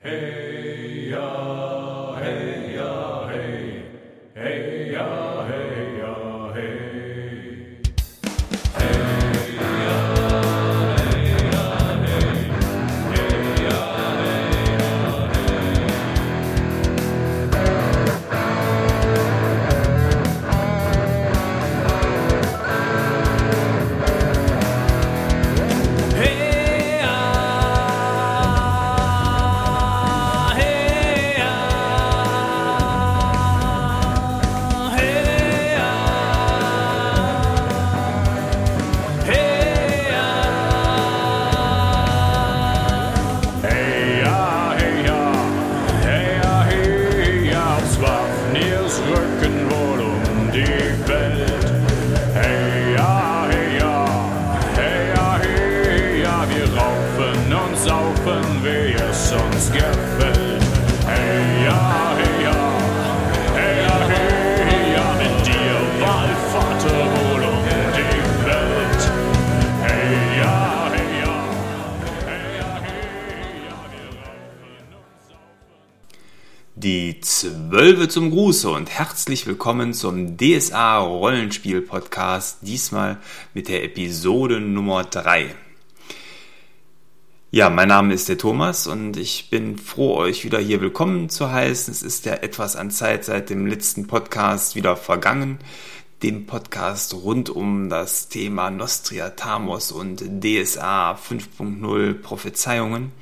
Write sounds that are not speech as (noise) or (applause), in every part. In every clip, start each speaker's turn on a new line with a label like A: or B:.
A: Hey ja, hey ja, hey, hey ja, hey ja, hey. Hey
B: Zwölfe zum Gruße und herzlich willkommen zum DSA Rollenspiel Podcast, diesmal mit der Episode Nummer 3. Ja, mein Name ist der Thomas und ich bin froh, euch wieder hier willkommen zu heißen. Es ist ja etwas an Zeit seit dem letzten Podcast wieder vergangen, dem Podcast rund um das Thema Nostriatamos und DSA 5.0 Prophezeiungen.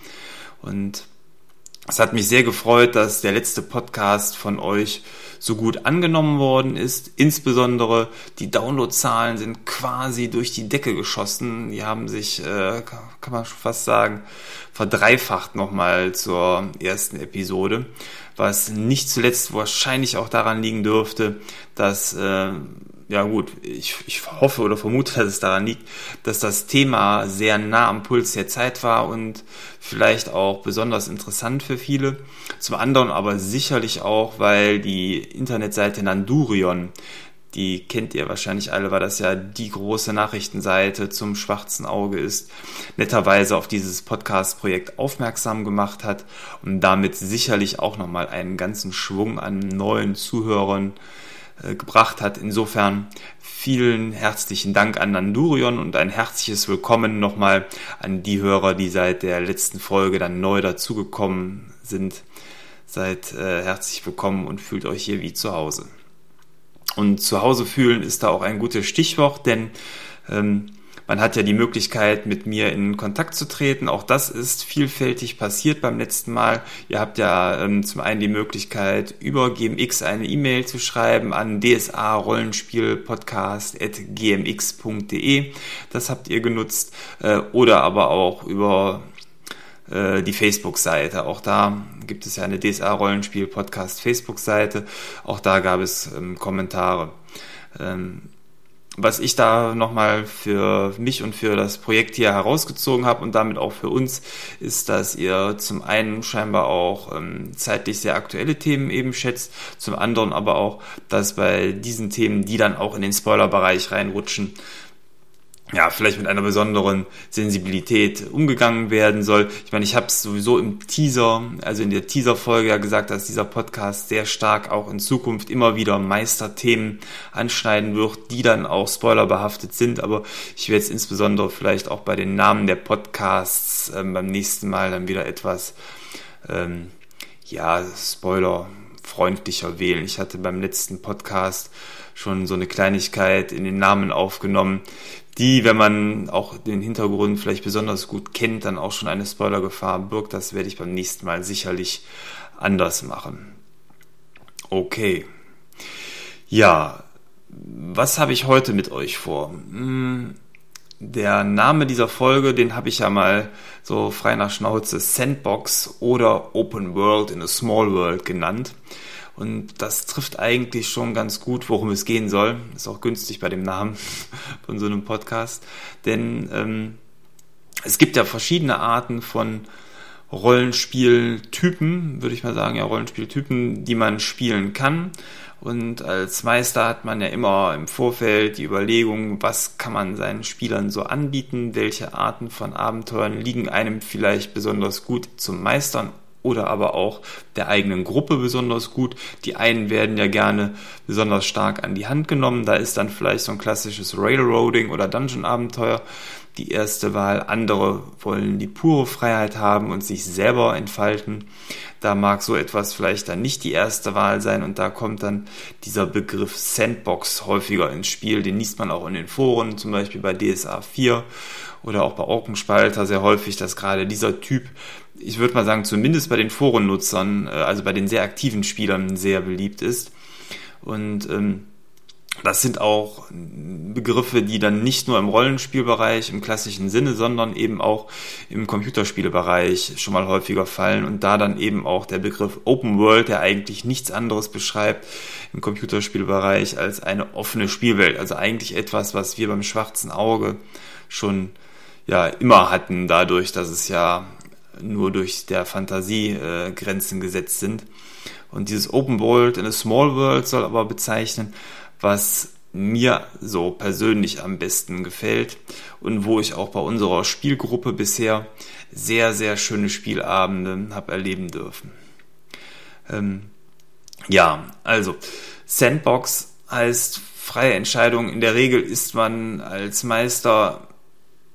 B: Und es hat mich sehr gefreut, dass der letzte Podcast von euch so gut angenommen worden ist. Insbesondere die Downloadzahlen sind quasi durch die Decke geschossen. Die haben sich, äh, kann man schon fast sagen, verdreifacht nochmal zur ersten Episode. Was nicht zuletzt wahrscheinlich auch daran liegen dürfte, dass äh, ja gut, ich, ich hoffe oder vermute, dass es daran liegt, dass das Thema sehr nah am Puls der Zeit war und vielleicht auch besonders interessant für viele. Zum anderen aber sicherlich auch, weil die Internetseite Nandurion, die kennt ihr wahrscheinlich alle, weil das ja die große Nachrichtenseite zum schwarzen Auge ist, netterweise auf dieses Podcast-Projekt aufmerksam gemacht hat und damit sicherlich auch nochmal einen ganzen Schwung an neuen Zuhörern gebracht hat. Insofern vielen herzlichen Dank an Nandurion und ein herzliches Willkommen nochmal an die Hörer, die seit der letzten Folge dann neu dazugekommen sind. Seid äh, herzlich willkommen und fühlt euch hier wie zu Hause. Und zu Hause fühlen ist da auch ein gutes Stichwort, denn ähm, man hat ja die Möglichkeit, mit mir in Kontakt zu treten. Auch das ist vielfältig passiert beim letzten Mal. Ihr habt ja ähm, zum einen die Möglichkeit, über GMX eine E-Mail zu schreiben an dsa-rollenspielpodcast.gmx.de. Das habt ihr genutzt. Äh, oder aber auch über äh, die Facebook-Seite. Auch da gibt es ja eine DSA-Rollenspiel-Podcast Facebook-Seite. Auch da gab es ähm, Kommentare. Ähm, was ich da nochmal für mich und für das Projekt hier herausgezogen habe und damit auch für uns, ist, dass ihr zum einen scheinbar auch ähm, zeitlich sehr aktuelle Themen eben schätzt, zum anderen aber auch, dass bei diesen Themen, die dann auch in den Spoilerbereich reinrutschen, ja, vielleicht mit einer besonderen Sensibilität umgegangen werden soll. Ich meine, ich habe es sowieso im Teaser, also in der Teaser-Folge ja gesagt, dass dieser Podcast sehr stark auch in Zukunft immer wieder Meisterthemen anschneiden wird, die dann auch spoilerbehaftet sind. Aber ich werde jetzt insbesondere vielleicht auch bei den Namen der Podcasts ähm, beim nächsten Mal dann wieder etwas, ähm, ja, Spoiler freundlicher wählen. Ich hatte beim letzten Podcast schon so eine Kleinigkeit in den Namen aufgenommen, die, wenn man auch den Hintergrund vielleicht besonders gut kennt, dann auch schon eine Spoilergefahr birgt. Das werde ich beim nächsten Mal sicherlich anders machen. Okay. Ja, was habe ich heute mit euch vor? Hm, Der Name dieser Folge, den habe ich ja mal so frei nach Schnauze Sandbox oder Open World in a Small World genannt. Und das trifft eigentlich schon ganz gut, worum es gehen soll. Ist auch günstig bei dem Namen (laughs) von so einem Podcast. Denn ähm, es gibt ja verschiedene Arten von Rollenspieltypen, würde ich mal sagen, ja, Rollenspieltypen, die man spielen kann. Und als Meister hat man ja immer im Vorfeld die Überlegung, was kann man seinen Spielern so anbieten, welche Arten von Abenteuern liegen einem vielleicht besonders gut zum Meistern oder aber auch der eigenen Gruppe besonders gut. Die einen werden ja gerne besonders stark an die Hand genommen. Da ist dann vielleicht so ein klassisches Railroading oder Dungeon-Abenteuer die erste Wahl. Andere wollen die pure Freiheit haben und sich selber entfalten. Da mag so etwas vielleicht dann nicht die erste Wahl sein und da kommt dann dieser Begriff Sandbox häufiger ins Spiel. Den liest man auch in den Foren, zum Beispiel bei DSA 4 oder auch bei Orkenspalter sehr häufig, dass gerade dieser Typ, ich würde mal sagen, zumindest bei den Forennutzern, äh, also bei den sehr aktiven Spielern sehr beliebt ist. Und ähm, das sind auch Begriffe, die dann nicht nur im Rollenspielbereich im klassischen Sinne, sondern eben auch im Computerspielebereich schon mal häufiger fallen und da dann eben auch der Begriff Open World, der eigentlich nichts anderes beschreibt im Computerspielbereich als eine offene Spielwelt. Also eigentlich etwas, was wir beim schwarzen Auge schon ja immer hatten, dadurch, dass es ja nur durch der Fantasie äh, Grenzen gesetzt sind. Und dieses Open World in a Small World soll aber bezeichnen, was mir so persönlich am besten gefällt und wo ich auch bei unserer Spielgruppe bisher sehr, sehr schöne Spielabende habe erleben dürfen. Ähm, ja, also Sandbox heißt freie Entscheidung. In der Regel ist man als Meister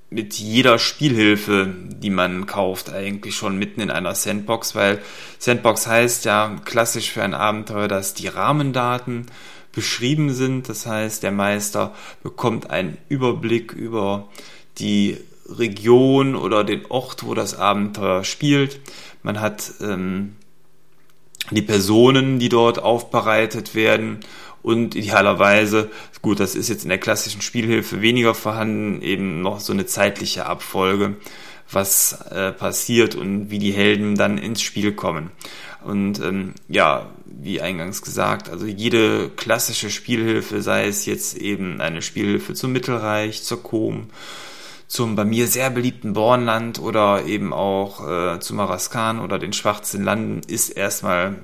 B: mit jeder Spielhilfe, die man kauft, eigentlich schon mitten in einer Sandbox, weil Sandbox heißt ja klassisch für ein Abenteuer, dass die Rahmendaten beschrieben sind. Das heißt, der Meister bekommt einen Überblick über die Region oder den Ort, wo das Abenteuer spielt. Man hat ähm, die Personen, die dort aufbereitet werden und idealerweise, gut, das ist jetzt in der klassischen Spielhilfe weniger vorhanden, eben noch so eine zeitliche Abfolge, was äh, passiert und wie die Helden dann ins Spiel kommen. Und ähm, ja, wie eingangs gesagt, also jede klassische Spielhilfe, sei es jetzt eben eine Spielhilfe zum Mittelreich, zur Com, zum bei mir sehr beliebten Bornland oder eben auch äh, zum Maraskan oder den Schwarzen Landen, ist erstmal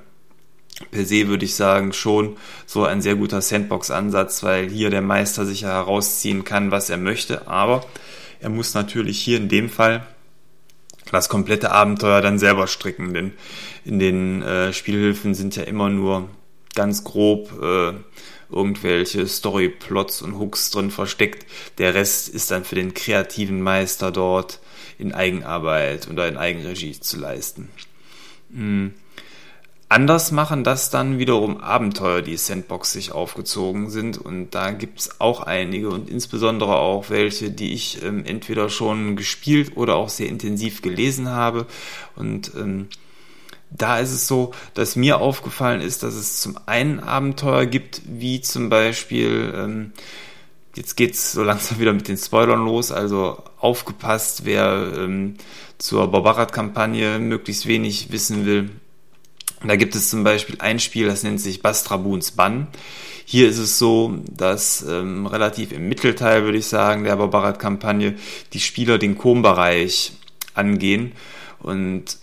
B: per se würde ich sagen schon so ein sehr guter Sandbox-Ansatz, weil hier der Meister sich ja herausziehen kann, was er möchte, aber er muss natürlich hier in dem Fall das komplette Abenteuer dann selber stricken, denn in den äh, Spielhilfen sind ja immer nur ganz grob äh, irgendwelche Storyplots und Hooks drin versteckt. Der Rest ist dann für den kreativen Meister dort in Eigenarbeit oder in Eigenregie zu leisten. Mhm. Anders machen das dann wiederum Abenteuer, die Sandbox sich aufgezogen sind. Und da gibt's auch einige und insbesondere auch welche, die ich ähm, entweder schon gespielt oder auch sehr intensiv gelesen habe. Und ähm, da ist es so, dass mir aufgefallen ist, dass es zum einen Abenteuer gibt, wie zum Beispiel, ähm, jetzt geht's so (laughs) langsam wieder mit den Spoilern los, also aufgepasst, wer ähm, zur Barbarat-Kampagne möglichst wenig wissen will da gibt es zum Beispiel ein Spiel, das nennt sich Bastrabuns Bann. Hier ist es so, dass ähm, relativ im Mittelteil, würde ich sagen, der Barbarat-Kampagne die Spieler den Com-Bereich angehen und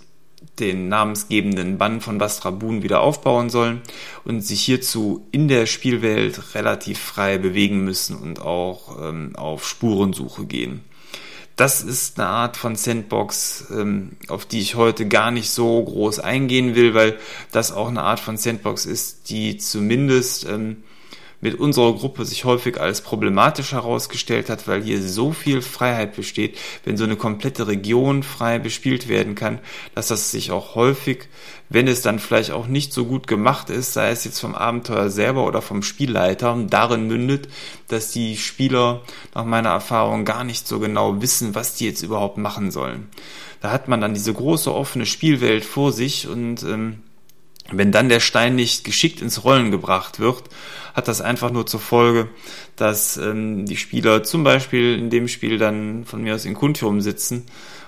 B: den namensgebenden Bann von Bastrabun wieder aufbauen sollen und sich hierzu in der Spielwelt relativ frei bewegen müssen und auch ähm, auf Spurensuche gehen das ist eine Art von Sandbox, ähm, auf die ich heute gar nicht so groß eingehen will, weil das auch eine Art von Sandbox ist, die zumindest ähm, mit unserer Gruppe sich häufig als problematisch herausgestellt hat, weil hier so viel Freiheit besteht, wenn so eine komplette Region frei bespielt werden kann, dass das sich auch häufig, wenn es dann vielleicht auch nicht so gut gemacht ist, sei es jetzt vom Abenteuer selber oder vom Spielleiter, darin mündet, dass die Spieler nach meiner Erfahrung gar nicht so genau wissen, was die jetzt überhaupt machen sollen. Da hat man dann diese große offene Spielwelt vor sich und ähm, wenn dann der Stein nicht geschickt ins Rollen gebracht wird, hat das einfach nur zur Folge, dass ähm, die Spieler zum Beispiel in dem Spiel dann von mir aus in Kuntium sitzen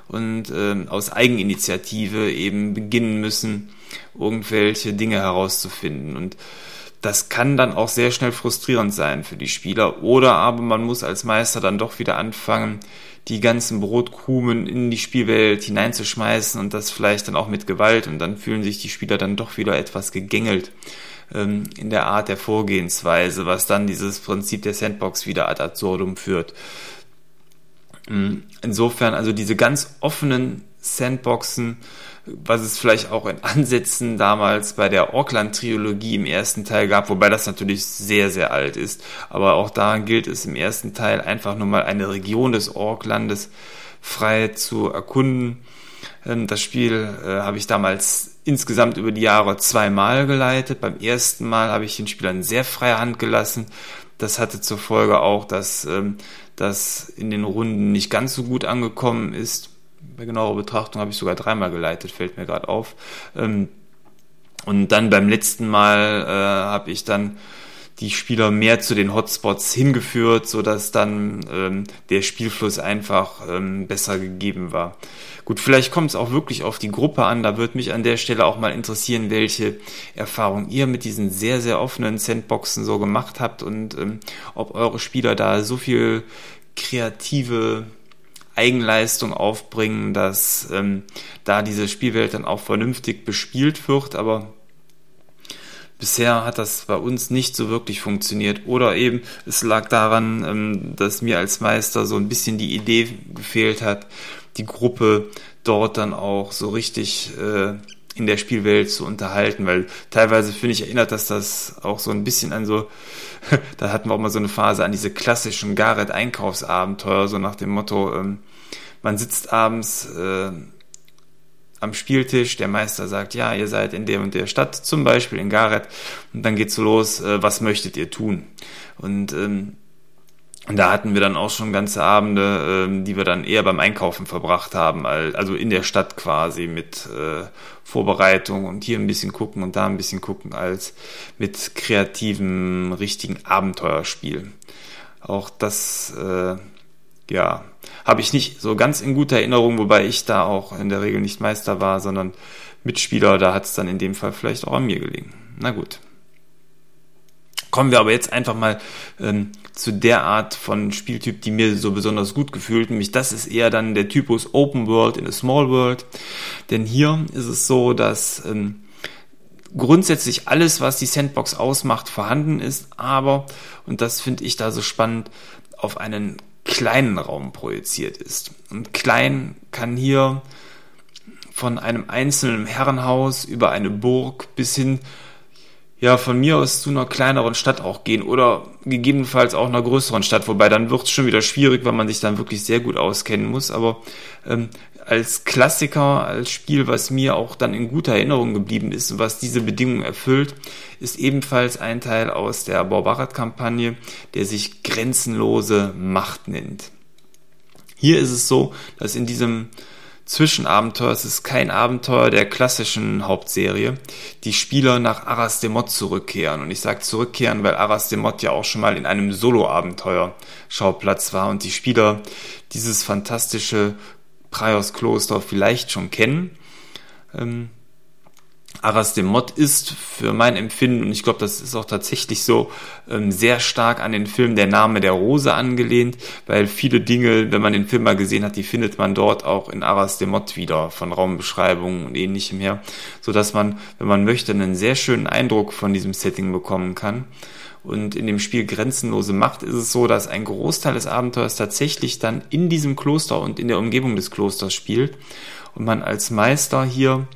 B: und ähm, aus Eigeninitiative eben beginnen müssen, irgendwelche Dinge herauszufinden. Und das kann dann auch sehr schnell frustrierend sein für die Spieler. Oder aber man muss als Meister dann doch wieder anfangen, die ganzen Brotkrumen in die Spielwelt hineinzuschmeißen und das vielleicht dann auch mit Gewalt und dann fühlen sich die Spieler dann doch wieder etwas gegängelt ähm, in der Art der Vorgehensweise, was dann dieses Prinzip der Sandbox wieder ad absurdum führt. Ähm, insofern also diese ganz offenen Sandboxen was es vielleicht auch in Ansätzen damals bei der Auckland-Trilogie im ersten Teil gab, wobei das natürlich sehr, sehr alt ist. Aber auch da gilt es im ersten Teil einfach nur mal eine Region des Aucklandes frei zu erkunden. Ähm, das Spiel äh, habe ich damals insgesamt über die Jahre zweimal geleitet. Beim ersten Mal habe ich den Spielern sehr freie Hand gelassen. Das hatte zur Folge auch, dass ähm, das in den Runden nicht ganz so gut angekommen ist bei genauer Betrachtung habe ich sogar dreimal geleitet, fällt mir gerade auf. Ähm, und dann beim letzten Mal äh, habe ich dann die Spieler mehr zu den Hotspots hingeführt, so dass dann ähm, der Spielfluss einfach ähm, besser gegeben war. Gut, vielleicht kommt es auch wirklich auf die Gruppe an. Da würde mich an der Stelle auch mal interessieren, welche Erfahrung ihr mit diesen sehr, sehr offenen Sandboxen so gemacht habt und ähm, ob eure Spieler da so viel kreative Eigenleistung aufbringen, dass ähm, da diese Spielwelt dann auch vernünftig bespielt wird, aber bisher hat das bei uns nicht so wirklich funktioniert. Oder eben es lag daran, ähm, dass mir als Meister so ein bisschen die Idee gefehlt hat, die Gruppe dort dann auch so richtig äh, in der Spielwelt zu unterhalten, weil teilweise finde ich erinnert, dass das auch so ein bisschen an so, da hatten wir auch mal so eine Phase an diese klassischen Gareth-Einkaufsabenteuer, so nach dem Motto, ähm, man sitzt abends äh, am Spieltisch, der Meister sagt, ja, ihr seid in der und der Stadt, zum Beispiel in Gareth, und dann geht's los, äh, was möchtet ihr tun? Und ähm, und da hatten wir dann auch schon ganze Abende, ähm, die wir dann eher beim Einkaufen verbracht haben, also in der Stadt quasi mit äh, Vorbereitung und hier ein bisschen gucken und da ein bisschen gucken, als mit kreativem, richtigen Abenteuerspiel. Auch das, äh, ja, habe ich nicht so ganz in guter Erinnerung, wobei ich da auch in der Regel nicht Meister war, sondern Mitspieler, da hat es dann in dem Fall vielleicht auch an mir gelegen. Na gut. Kommen wir aber jetzt einfach mal ähm, zu der Art von Spieltyp, die mir so besonders gut gefühlt, nämlich das ist eher dann der Typus Open World in a Small World. Denn hier ist es so, dass ähm, grundsätzlich alles, was die Sandbox ausmacht, vorhanden ist, aber, und das finde ich da so spannend, auf einen kleinen Raum projiziert ist. Und klein kann hier von einem einzelnen Herrenhaus über eine Burg bis hin ja, von mir aus zu einer kleineren Stadt auch gehen oder gegebenenfalls auch einer größeren Stadt, wobei dann wird es schon wieder schwierig, weil man sich dann wirklich sehr gut auskennen muss. Aber ähm, als Klassiker, als Spiel, was mir auch dann in guter Erinnerung geblieben ist und was diese Bedingungen erfüllt, ist ebenfalls ein Teil aus der Borbarat-Kampagne, der sich Grenzenlose Macht nennt. Hier ist es so, dass in diesem Zwischenabenteuer, es ist kein Abenteuer der klassischen Hauptserie, die Spieler nach Arras de Mott zurückkehren. Und ich sage zurückkehren, weil Arras de Mott ja auch schon mal in einem Solo-Abenteuer Schauplatz war und die Spieler dieses fantastische Praios Kloster vielleicht schon kennen. Ähm, Aras de Mott ist für mein Empfinden, und ich glaube, das ist auch tatsächlich so, ähm, sehr stark an den Film Der Name der Rose angelehnt, weil viele Dinge, wenn man den Film mal gesehen hat, die findet man dort auch in Aras de Mott wieder, von Raumbeschreibungen und ähnlichem her, so dass man, wenn man möchte, einen sehr schönen Eindruck von diesem Setting bekommen kann. Und in dem Spiel Grenzenlose Macht ist es so, dass ein Großteil des Abenteuers tatsächlich dann in diesem Kloster und in der Umgebung des Klosters spielt und man als Meister hier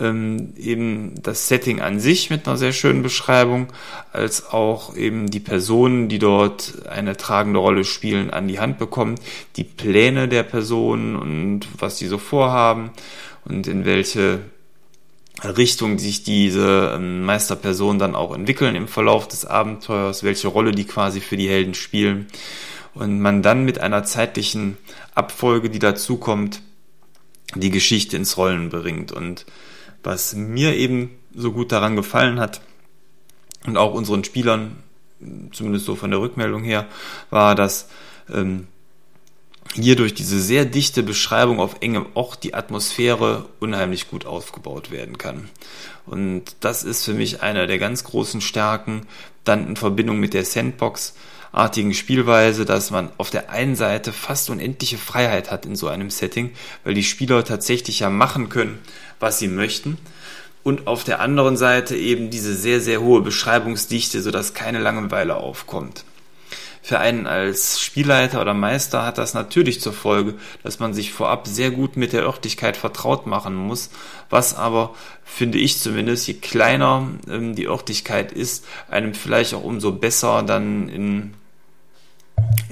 B: ähm, eben das Setting an sich mit einer sehr schönen Beschreibung, als auch eben die Personen, die dort eine tragende Rolle spielen, an die Hand bekommt, die Pläne der Personen und was die so vorhaben und in welche Richtung sich diese ähm, Meisterpersonen dann auch entwickeln im Verlauf des Abenteuers, welche Rolle die quasi für die Helden spielen. Und man dann mit einer zeitlichen Abfolge, die dazukommt, die Geschichte ins Rollen bringt. Und was mir eben so gut daran gefallen hat und auch unseren Spielern, zumindest so von der Rückmeldung her, war, dass ähm, hier durch diese sehr dichte Beschreibung auf engem Ort die Atmosphäre unheimlich gut aufgebaut werden kann. Und das ist für mich einer der ganz großen Stärken, dann in Verbindung mit der Sandbox, artigen Spielweise, dass man auf der einen Seite fast unendliche Freiheit hat in so einem Setting, weil die Spieler tatsächlich ja machen können, was sie möchten. Und auf der anderen Seite eben diese sehr, sehr hohe Beschreibungsdichte, sodass keine Langeweile aufkommt. Für einen als Spielleiter oder Meister hat das natürlich zur Folge, dass man sich vorab sehr gut mit der Örtlichkeit vertraut machen muss, was aber, finde ich zumindest, je kleiner ähm, die Örtlichkeit ist, einem vielleicht auch umso besser dann in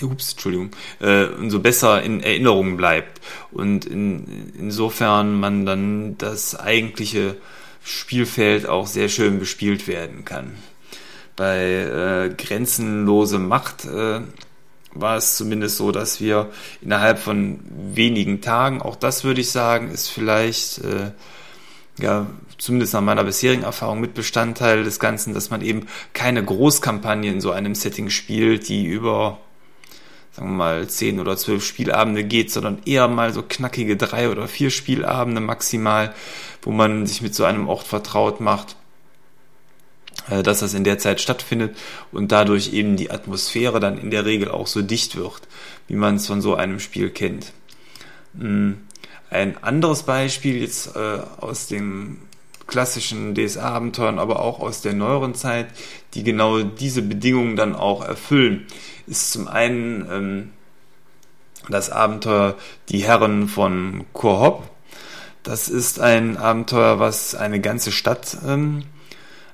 B: ups, Entschuldigung, äh, umso besser in Erinnerung bleibt. Und in, insofern man dann das eigentliche Spielfeld auch sehr schön bespielt werden kann. Bei äh, grenzenlose Macht äh, war es zumindest so, dass wir innerhalb von wenigen Tagen, auch das würde ich sagen, ist vielleicht äh, ja zumindest nach meiner bisherigen Erfahrung mit Bestandteil des Ganzen, dass man eben keine Großkampagne in so einem Setting spielt, die über sagen wir mal, zehn oder zwölf Spielabende geht, sondern eher mal so knackige drei oder vier Spielabende maximal, wo man sich mit so einem Ort vertraut macht, äh, dass das in der Zeit stattfindet und dadurch eben die Atmosphäre dann in der Regel auch so dicht wird, wie man es von so einem Spiel kennt. Hm, ein anderes Beispiel jetzt äh, aus dem klassischen DSA-Abenteuern, aber auch aus der neueren Zeit, die genau diese Bedingungen dann auch erfüllen, ist zum einen ähm, das Abenteuer Die Herren von Korhop. Das ist ein Abenteuer, was eine ganze Stadt ähm,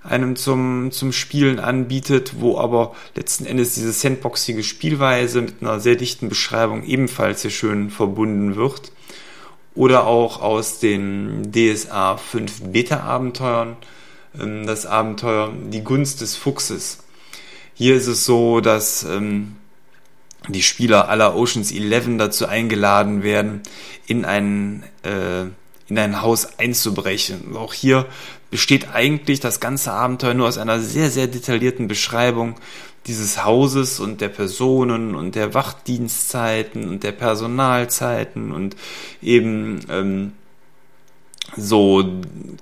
B: einem zum, zum Spielen anbietet, wo aber letzten Endes diese sandboxige Spielweise mit einer sehr dichten Beschreibung ebenfalls sehr schön verbunden wird oder auch aus den DSA 5 Beta-Abenteuern ähm, das Abenteuer Die Gunst des Fuchses. Hier ist es so, dass ähm, die Spieler aller Oceans 11 dazu eingeladen werden, in ein, äh, in ein Haus einzubrechen. Auch hier besteht eigentlich das ganze Abenteuer nur aus einer sehr, sehr detaillierten Beschreibung dieses Hauses und der Personen und der Wachdienstzeiten und der Personalzeiten und eben ähm, so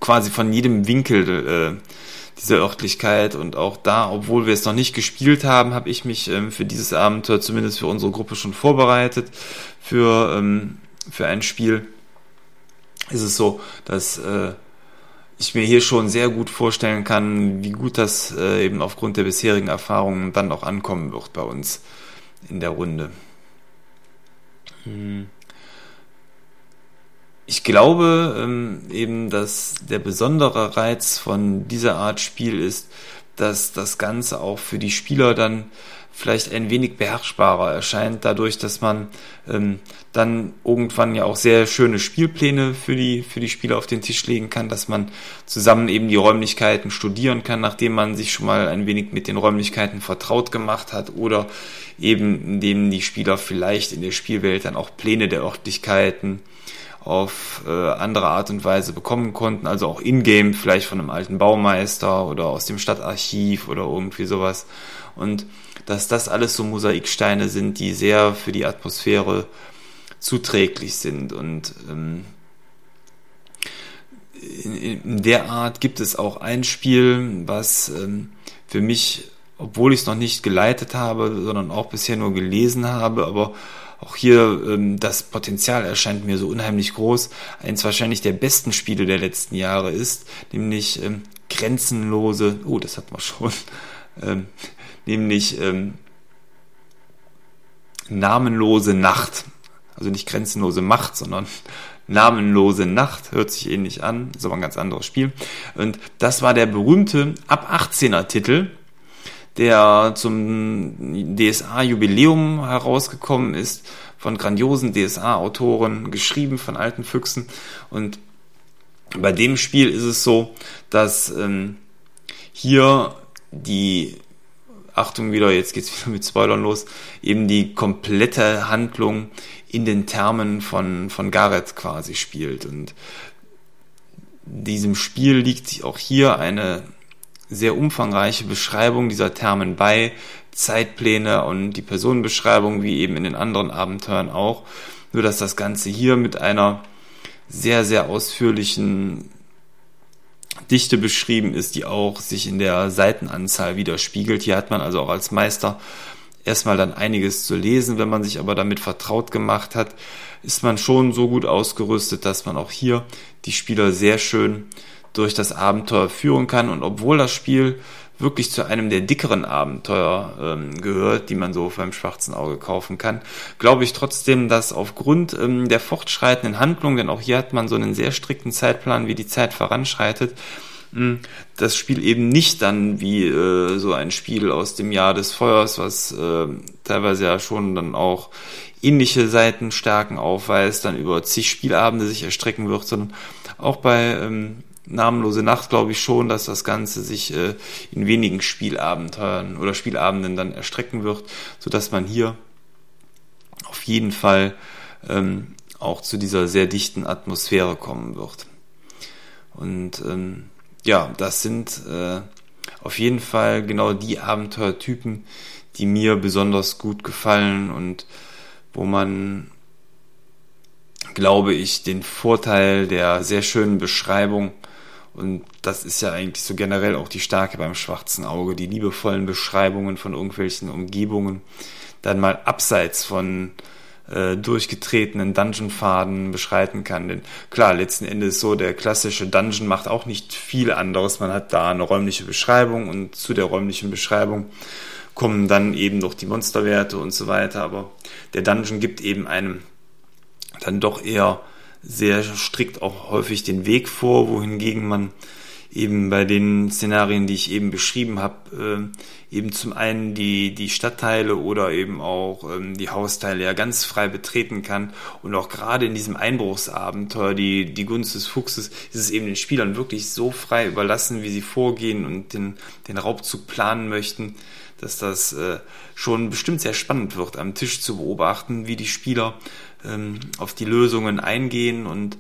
B: quasi von jedem Winkel äh, dieser Örtlichkeit und auch da, obwohl wir es noch nicht gespielt haben, habe ich mich ähm, für dieses Abenteuer zumindest für unsere Gruppe schon vorbereitet für ähm, für ein Spiel. Ist es so, dass äh, ich mir hier schon sehr gut vorstellen kann, wie gut das äh, eben aufgrund der bisherigen Erfahrungen dann auch ankommen wird bei uns in der Runde. Hm. Ich glaube ähm, eben, dass der besondere Reiz von dieser Art Spiel ist, dass das Ganze auch für die Spieler dann vielleicht ein wenig beherrschbarer erscheint, dadurch, dass man ähm, dann irgendwann ja auch sehr schöne Spielpläne für die, für die Spieler auf den Tisch legen kann, dass man zusammen eben die Räumlichkeiten studieren kann, nachdem man sich schon mal ein wenig mit den Räumlichkeiten vertraut gemacht hat oder eben indem die Spieler vielleicht in der Spielwelt dann auch Pläne der Örtlichkeiten auf äh, andere Art und Weise bekommen konnten, also auch in-game vielleicht von einem alten Baumeister oder aus dem Stadtarchiv oder irgendwie sowas. Und dass das alles so Mosaiksteine sind, die sehr für die Atmosphäre zuträglich sind. Und ähm, in, in der Art gibt es auch ein Spiel, was ähm, für mich, obwohl ich es noch nicht geleitet habe, sondern auch bisher nur gelesen habe, aber auch hier ähm, das Potenzial erscheint mir so unheimlich groß. Eins wahrscheinlich der besten Spiele der letzten Jahre ist, nämlich ähm, grenzenlose, oh, das hat man schon, (laughs) ähm, nämlich ähm, namenlose Nacht. Also nicht grenzenlose Macht, sondern namenlose Nacht, hört sich ähnlich an, ist aber ein ganz anderes Spiel. Und das war der berühmte ab 18er Titel, der zum DSA-Jubiläum herausgekommen ist, von grandiosen DSA-Autoren, geschrieben von alten Füchsen. Und bei dem Spiel ist es so, dass ähm, hier die Achtung wieder, jetzt geht's wieder mit Spoilern los, eben die komplette Handlung in den Termen von, von Gareth quasi spielt. Und diesem Spiel liegt auch hier eine sehr umfangreiche Beschreibung dieser Termen bei, Zeitpläne und die Personenbeschreibung, wie eben in den anderen Abenteuern auch. Nur dass das Ganze hier mit einer sehr, sehr ausführlichen Dichte beschrieben ist, die auch sich in der Seitenanzahl widerspiegelt. Hier hat man also auch als Meister erstmal dann einiges zu lesen. Wenn man sich aber damit vertraut gemacht hat, ist man schon so gut ausgerüstet, dass man auch hier die Spieler sehr schön durch das Abenteuer führen kann. Und obwohl das Spiel wirklich zu einem der dickeren Abenteuer ähm, gehört, die man so beim schwarzen Auge kaufen kann, glaube ich trotzdem, dass aufgrund ähm, der fortschreitenden Handlung, denn auch hier hat man so einen sehr strikten Zeitplan, wie die Zeit voranschreitet, hm, das Spiel eben nicht dann wie äh, so ein Spiel aus dem Jahr des Feuers, was äh, teilweise ja schon dann auch ähnliche Seitenstärken aufweist, dann über zig Spielabende sich erstrecken wird, sondern auch bei ähm, namenlose Nacht glaube ich schon, dass das Ganze sich äh, in wenigen Spielabenteuern oder Spielabenden dann erstrecken wird, so dass man hier auf jeden Fall ähm, auch zu dieser sehr dichten Atmosphäre kommen wird. Und ähm, ja, das sind äh, auf jeden Fall genau die Abenteuertypen, die mir besonders gut gefallen und wo man glaube ich, den Vorteil der sehr schönen Beschreibung und das ist ja eigentlich so generell auch die Stärke beim schwarzen Auge, die liebevollen Beschreibungen von irgendwelchen Umgebungen, dann mal abseits von äh, durchgetretenen Dungeon-Faden beschreiten kann. Denn klar, letzten Endes so, der klassische Dungeon macht auch nicht viel anderes. Man hat da eine räumliche Beschreibung und zu der räumlichen Beschreibung kommen dann eben noch die Monsterwerte und so weiter. Aber der Dungeon gibt eben einem dann doch eher sehr strikt auch häufig den Weg vor, wohingegen man eben bei den Szenarien, die ich eben beschrieben habe, äh, eben zum einen die, die Stadtteile oder eben auch ähm, die Hausteile ja ganz frei betreten kann. Und auch gerade in diesem Einbruchsabenteuer, die, die Gunst des Fuchses, ist es eben den Spielern wirklich so frei überlassen, wie sie vorgehen und den, den Raubzug planen möchten, dass das äh, schon bestimmt sehr spannend wird, am Tisch zu beobachten, wie die Spieler ähm, auf die Lösungen eingehen und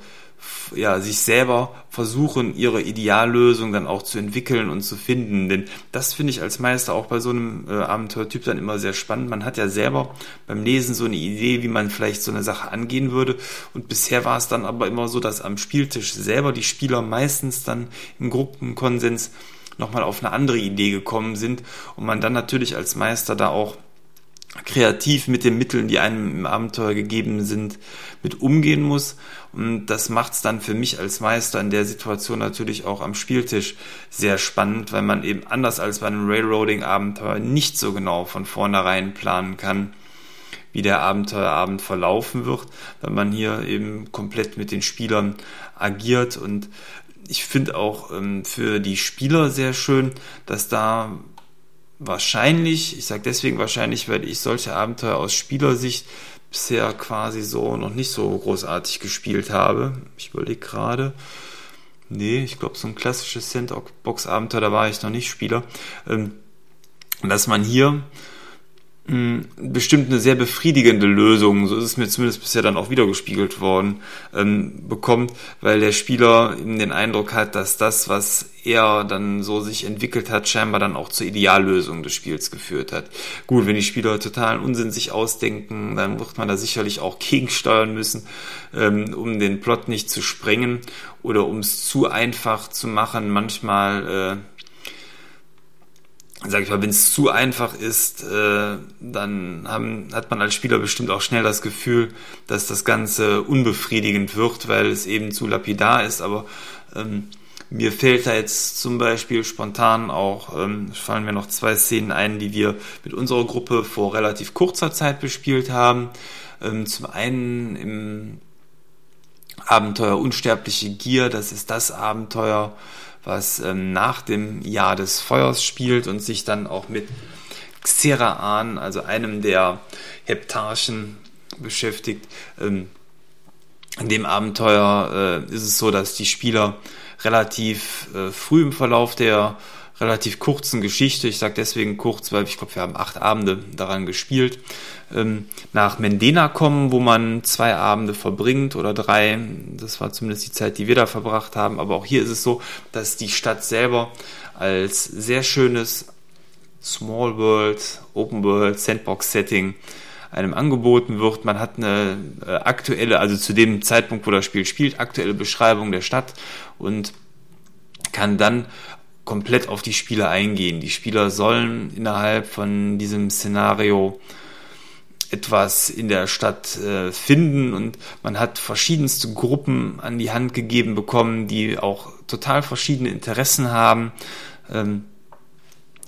B: ja, sich selber versuchen, ihre Ideallösung dann auch zu entwickeln und zu finden. Denn das finde ich als Meister auch bei so einem äh, Abenteuertyp dann immer sehr spannend. Man hat ja selber beim Lesen so eine Idee, wie man vielleicht so eine Sache angehen würde. Und bisher war es dann aber immer so, dass am Spieltisch selber die Spieler meistens dann im Gruppenkonsens nochmal auf eine andere Idee gekommen sind und man dann natürlich als Meister da auch kreativ mit den Mitteln, die einem im Abenteuer gegeben sind, mit umgehen muss. Und das macht es dann für mich als Meister in der Situation natürlich auch am Spieltisch sehr spannend, weil man eben anders als bei einem Railroading-Abenteuer nicht so genau von vornherein planen kann, wie der Abenteuerabend verlaufen wird, weil man hier eben komplett mit den Spielern agiert und ich finde auch ähm, für die Spieler sehr schön, dass da wahrscheinlich, ich sage deswegen wahrscheinlich, weil ich solche Abenteuer aus Spielersicht bisher quasi so noch nicht so großartig gespielt habe. Ich überlege gerade. Nee, ich glaube, so ein klassisches Sandbox-Abenteuer, da war ich noch nicht Spieler. Ähm, dass man hier bestimmt eine sehr befriedigende Lösung, so ist es mir zumindest bisher dann auch wieder gespiegelt worden, ähm, bekommt, weil der Spieler eben den Eindruck hat, dass das, was er dann so sich entwickelt hat, scheinbar dann auch zur Ideallösung des Spiels geführt hat. Gut, wenn die Spieler totalen Unsinn sich ausdenken, dann wird man da sicherlich auch gegensteuern müssen, ähm, um den Plot nicht zu sprengen oder um es zu einfach zu machen. Manchmal äh, sag ich mal, wenn es zu einfach ist, äh, dann haben, hat man als Spieler bestimmt auch schnell das Gefühl, dass das Ganze unbefriedigend wird, weil es eben zu lapidar ist. Aber ähm, mir fällt da jetzt zum Beispiel spontan auch, ähm, fallen mir noch zwei Szenen ein, die wir mit unserer Gruppe vor relativ kurzer Zeit bespielt haben. Ähm, zum einen im Abenteuer Unsterbliche Gier, das ist das Abenteuer, was ähm, nach dem Jahr des Feuers spielt und sich dann auch mit Xeraan, also einem der Heptarchen, beschäftigt. Ähm, in dem Abenteuer äh, ist es so, dass die Spieler relativ äh, früh im Verlauf der relativ kurzen Geschichte, ich sage deswegen kurz, weil ich glaube, wir haben acht Abende daran gespielt, ähm, nach Mendena kommen, wo man zwei Abende verbringt oder drei. Das war zumindest die Zeit, die wir da verbracht haben. Aber auch hier ist es so, dass die Stadt selber als sehr schönes Small World, Open World, Sandbox Setting einem angeboten wird. Man hat eine äh, aktuelle, also zu dem Zeitpunkt, wo das Spiel spielt, aktuelle Beschreibung der Stadt und kann dann komplett auf die Spieler eingehen. Die Spieler sollen innerhalb von diesem Szenario etwas in der Stadt äh, finden und man hat verschiedenste Gruppen an die Hand gegeben bekommen, die auch total verschiedene Interessen haben. Ähm,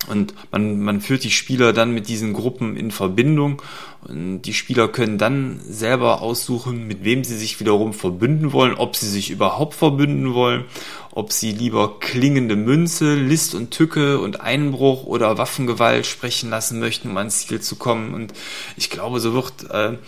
B: Und man, man führt die Spieler dann mit diesen Gruppen in Verbindung und die Spieler können dann selber aussuchen, mit wem sie sich wiederum verbünden wollen, ob sie sich überhaupt verbünden wollen, ob sie lieber klingende Münze, List und Tücke und Einbruch oder Waffengewalt sprechen lassen möchten, um ans Ziel zu kommen. Und ich glaube, so wird äh,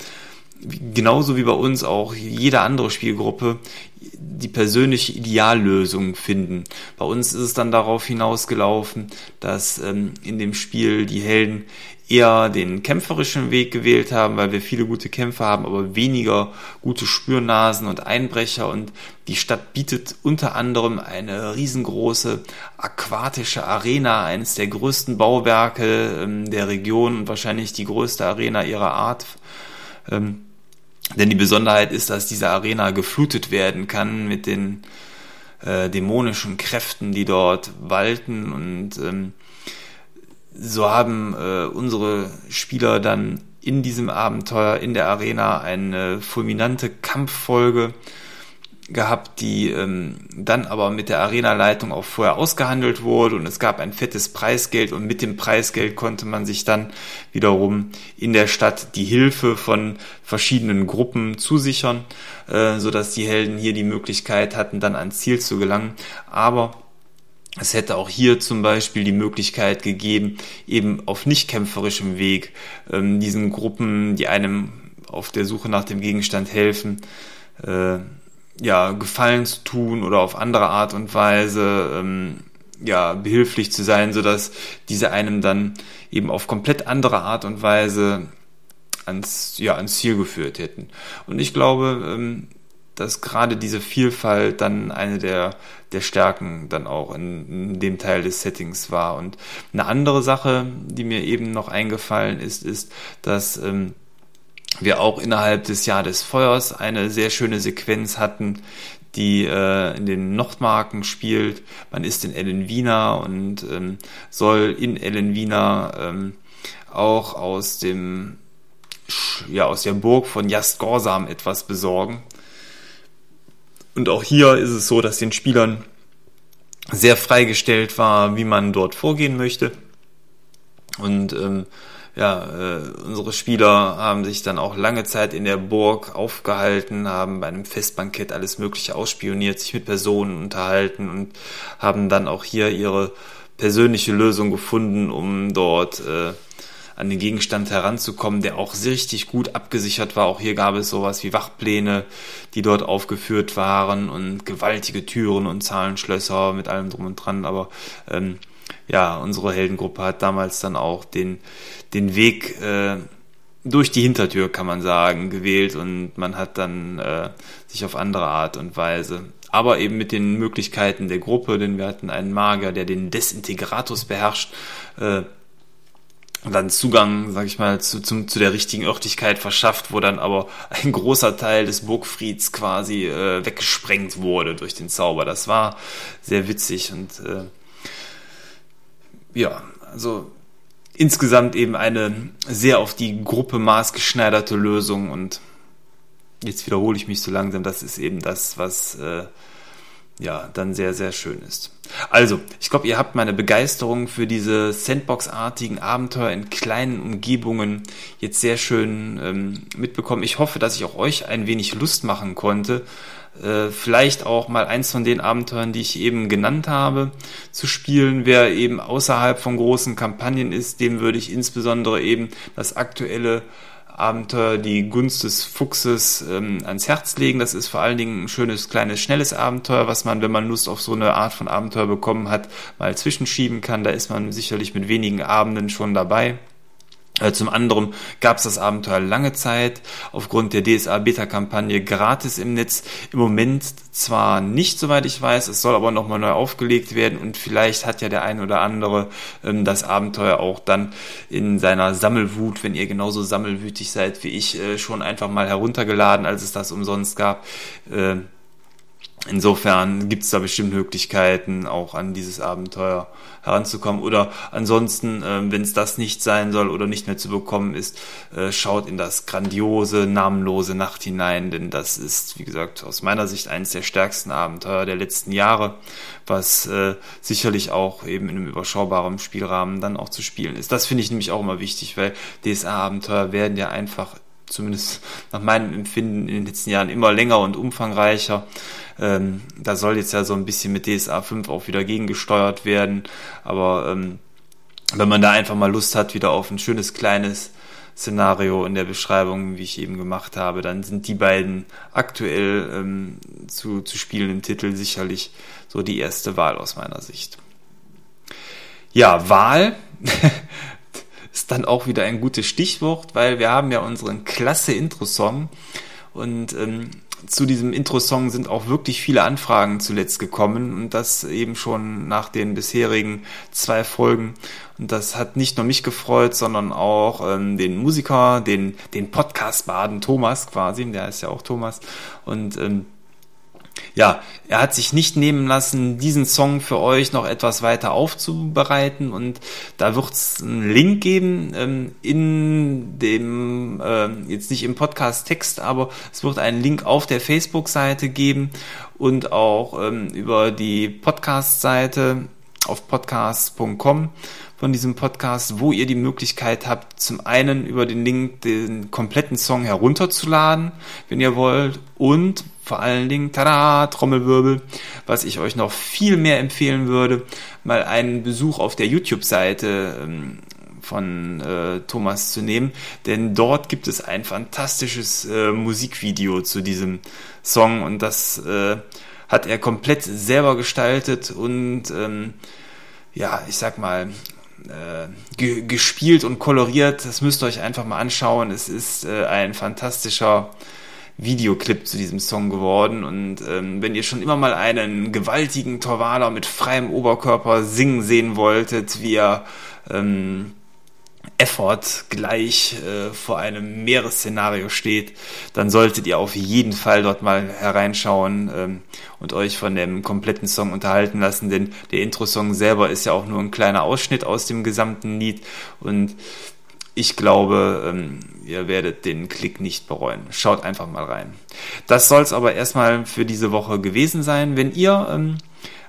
B: genauso wie bei uns auch jede andere Spielgruppe die persönliche Ideallösung finden. Bei uns ist es dann darauf hinausgelaufen, dass ähm, in dem Spiel die Helden eher den kämpferischen Weg gewählt haben, weil wir viele gute Kämpfer haben, aber weniger gute Spürnasen und Einbrecher. Und die Stadt bietet unter anderem eine riesengroße aquatische Arena, eines der größten Bauwerke ähm, der Region und wahrscheinlich die größte Arena ihrer Art. Ähm, denn die Besonderheit ist, dass diese Arena geflutet werden kann mit den äh, dämonischen Kräften, die dort walten. Und ähm, so haben äh, unsere Spieler dann in diesem Abenteuer in der Arena eine fulminante Kampffolge gehabt, die ähm, dann aber mit der Arena-Leitung auch vorher ausgehandelt wurde und es gab ein fettes Preisgeld und mit dem Preisgeld konnte man sich dann wiederum in der Stadt die Hilfe von verschiedenen Gruppen zusichern, äh, so dass die Helden hier die Möglichkeit hatten, dann ans Ziel zu gelangen. Aber es hätte auch hier zum Beispiel die Möglichkeit gegeben, eben auf nicht kämpferischem Weg ähm, diesen Gruppen, die einem auf der Suche nach dem Gegenstand helfen, äh, ja, Gefallen zu tun oder auf andere Art und Weise ähm, ja, behilflich zu sein, so dass diese einem dann eben auf komplett andere Art und Weise ans, ja, ans Ziel geführt hätten. Und ich glaube, ähm, dass gerade diese Vielfalt dann eine der, der Stärken dann auch in, in dem Teil des Settings war. Und eine andere Sache, die mir eben noch eingefallen ist, ist, dass ähm, wir auch innerhalb des Jahr des Feuers eine sehr schöne Sequenz hatten, die äh, in den Nordmarken spielt. Man ist in Ellen Wiener und ähm, soll in Ellen Wiener ähm, auch aus dem ja aus der Burg von Jast Gorsam etwas besorgen. Und auch hier ist es so, dass den Spielern sehr freigestellt war, wie man dort vorgehen möchte. Und ähm, ja, äh, unsere Spieler haben sich dann auch lange Zeit in der Burg aufgehalten, haben bei einem Festbankett alles Mögliche ausspioniert, sich mit Personen unterhalten und haben dann auch hier ihre persönliche Lösung gefunden, um dort äh, an den Gegenstand heranzukommen, der auch richtig gut abgesichert war. Auch hier gab es sowas wie Wachpläne, die dort aufgeführt waren und gewaltige Türen und Zahlenschlösser mit allem drum und dran. Aber ähm, ja, unsere Heldengruppe hat damals dann auch den, den Weg äh, durch die Hintertür, kann man sagen, gewählt und man hat dann äh, sich auf andere Art und Weise, aber eben mit den Möglichkeiten der Gruppe, denn wir hatten einen Magier, der den Desintegratus beherrscht, äh, dann Zugang, sag ich mal, zu, zum, zu der richtigen Örtlichkeit verschafft, wo dann aber ein großer Teil des Burgfrieds quasi äh, weggesprengt wurde durch den Zauber. Das war sehr witzig und äh, ja, also insgesamt eben eine sehr auf die Gruppe maßgeschneiderte Lösung und jetzt wiederhole ich mich so langsam, das ist eben das, was äh, ja dann sehr, sehr schön ist. Also, ich glaube, ihr habt meine Begeisterung für diese Sandbox-artigen Abenteuer in kleinen Umgebungen jetzt sehr schön ähm, mitbekommen. Ich hoffe, dass ich auch euch ein wenig Lust machen konnte, vielleicht auch mal eins von den Abenteuern, die ich eben genannt habe, zu spielen. Wer eben außerhalb von großen Kampagnen ist, dem würde ich insbesondere eben das aktuelle Abenteuer Die Gunst des Fuchses ähm, ans Herz legen. Das ist vor allen Dingen ein schönes, kleines, schnelles Abenteuer, was man, wenn man Lust auf so eine Art von Abenteuer bekommen hat, mal zwischenschieben kann. Da ist man sicherlich mit wenigen Abenden schon dabei. Äh, zum anderen gab es das Abenteuer lange Zeit aufgrund der DSA-Beta-Kampagne gratis im Netz. Im Moment zwar nicht, soweit ich weiß, es soll aber nochmal neu aufgelegt werden und vielleicht hat ja der ein oder andere ähm, das Abenteuer auch dann in seiner Sammelwut, wenn ihr genauso sammelwütig seid wie ich, äh, schon einfach mal heruntergeladen, als es das umsonst gab. Äh, Insofern gibt es da bestimmt Möglichkeiten, auch an dieses Abenteuer heranzukommen. Oder ansonsten, äh, wenn es das nicht sein soll oder nicht mehr zu bekommen ist, äh, schaut in das grandiose, namenlose Nacht hinein, denn das ist, wie gesagt, aus meiner Sicht eines der stärksten Abenteuer der letzten Jahre, was äh, sicherlich auch eben in einem überschaubaren Spielrahmen dann auch zu spielen ist. Das finde ich nämlich auch immer wichtig, weil DSA-Abenteuer werden ja einfach zumindest nach meinem Empfinden in den letzten Jahren immer länger und umfangreicher. Ähm, da soll jetzt ja so ein bisschen mit DSA 5 auch wieder gegengesteuert werden. Aber ähm, wenn man da einfach mal Lust hat, wieder auf ein schönes kleines Szenario in der Beschreibung, wie ich eben gemacht habe, dann sind die beiden aktuell ähm, zu, zu spielenden Titel sicherlich so die erste Wahl aus meiner Sicht. Ja, Wahl (laughs) ist dann auch wieder ein gutes Stichwort, weil wir haben ja unseren klasse Intro-Song und ähm, zu diesem Intro-Song sind auch wirklich viele Anfragen zuletzt gekommen und das eben schon nach den bisherigen zwei Folgen. Und das hat nicht nur mich gefreut, sondern auch ähm, den Musiker, den, den Podcast-Baden Thomas quasi, der heißt ja auch Thomas. Und ähm, ja, er hat sich nicht nehmen lassen, diesen Song für euch noch etwas weiter aufzubereiten. Und da wird es einen Link geben ähm, in dem, äh, jetzt nicht im Podcast-Text, aber es wird einen Link auf der Facebook-Seite geben und auch ähm, über die Podcast-Seite auf podcast.com von diesem Podcast, wo ihr die Möglichkeit habt, zum einen über den Link den kompletten Song herunterzuladen, wenn ihr wollt, und vor allen Dingen, tada, Trommelwirbel, was ich euch noch viel mehr empfehlen würde, mal einen Besuch auf der YouTube-Seite ähm, von äh, Thomas zu nehmen, denn dort gibt es ein fantastisches äh, Musikvideo zu diesem Song und das äh, hat er komplett selber gestaltet und ähm, ja, ich sag mal, äh, ge gespielt und koloriert. Das müsst ihr euch einfach mal anschauen. Es ist äh, ein fantastischer Videoclip zu diesem Song geworden. Und ähm, wenn ihr schon immer mal einen gewaltigen Torvaler mit freiem Oberkörper singen sehen wolltet, wie er ähm, Effort gleich äh, vor einem Meeresszenario steht, dann solltet ihr auf jeden Fall dort mal hereinschauen ähm, und euch von dem kompletten Song unterhalten lassen, denn der Intro-Song selber ist ja auch nur ein kleiner Ausschnitt aus dem gesamten Lied und ich glaube, ähm, ihr werdet den Klick nicht bereuen. Schaut einfach mal rein. Das soll es aber erstmal für diese Woche gewesen sein. Wenn ihr ähm,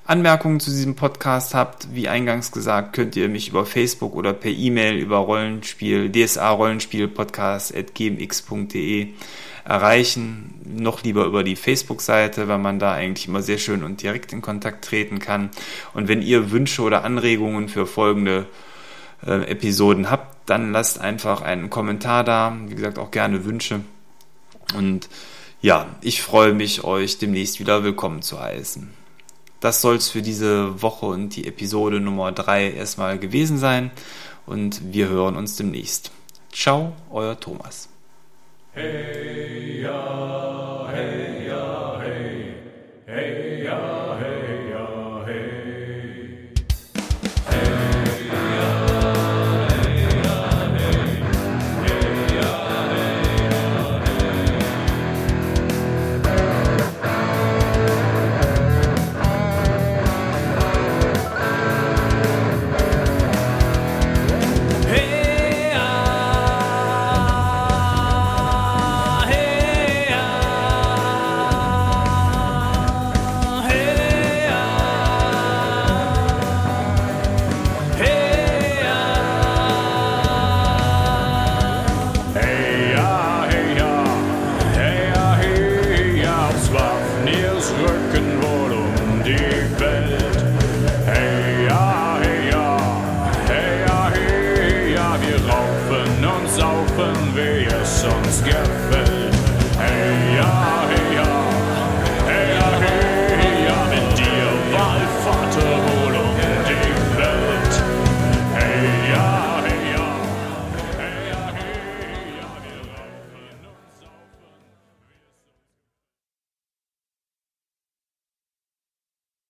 B: Anmerkungen zu diesem Podcast habt, wie eingangs gesagt, könnt ihr mich über Facebook oder per E-Mail über Rollenspiel, DSA Rollenspiel Podcast gmx.de erreichen. Noch lieber über die Facebook-Seite, weil man da eigentlich immer sehr schön und direkt in Kontakt treten kann. Und wenn ihr Wünsche oder Anregungen für folgende äh, Episoden habt, dann lasst einfach einen Kommentar da. Wie gesagt, auch gerne Wünsche. Und ja, ich freue mich, euch demnächst wieder willkommen zu heißen. Das soll es für diese Woche und die Episode Nummer 3 erstmal gewesen sein. Und wir hören uns demnächst. Ciao, euer Thomas. Hey, ja, hey, ja, hey. Hey, ja, hey.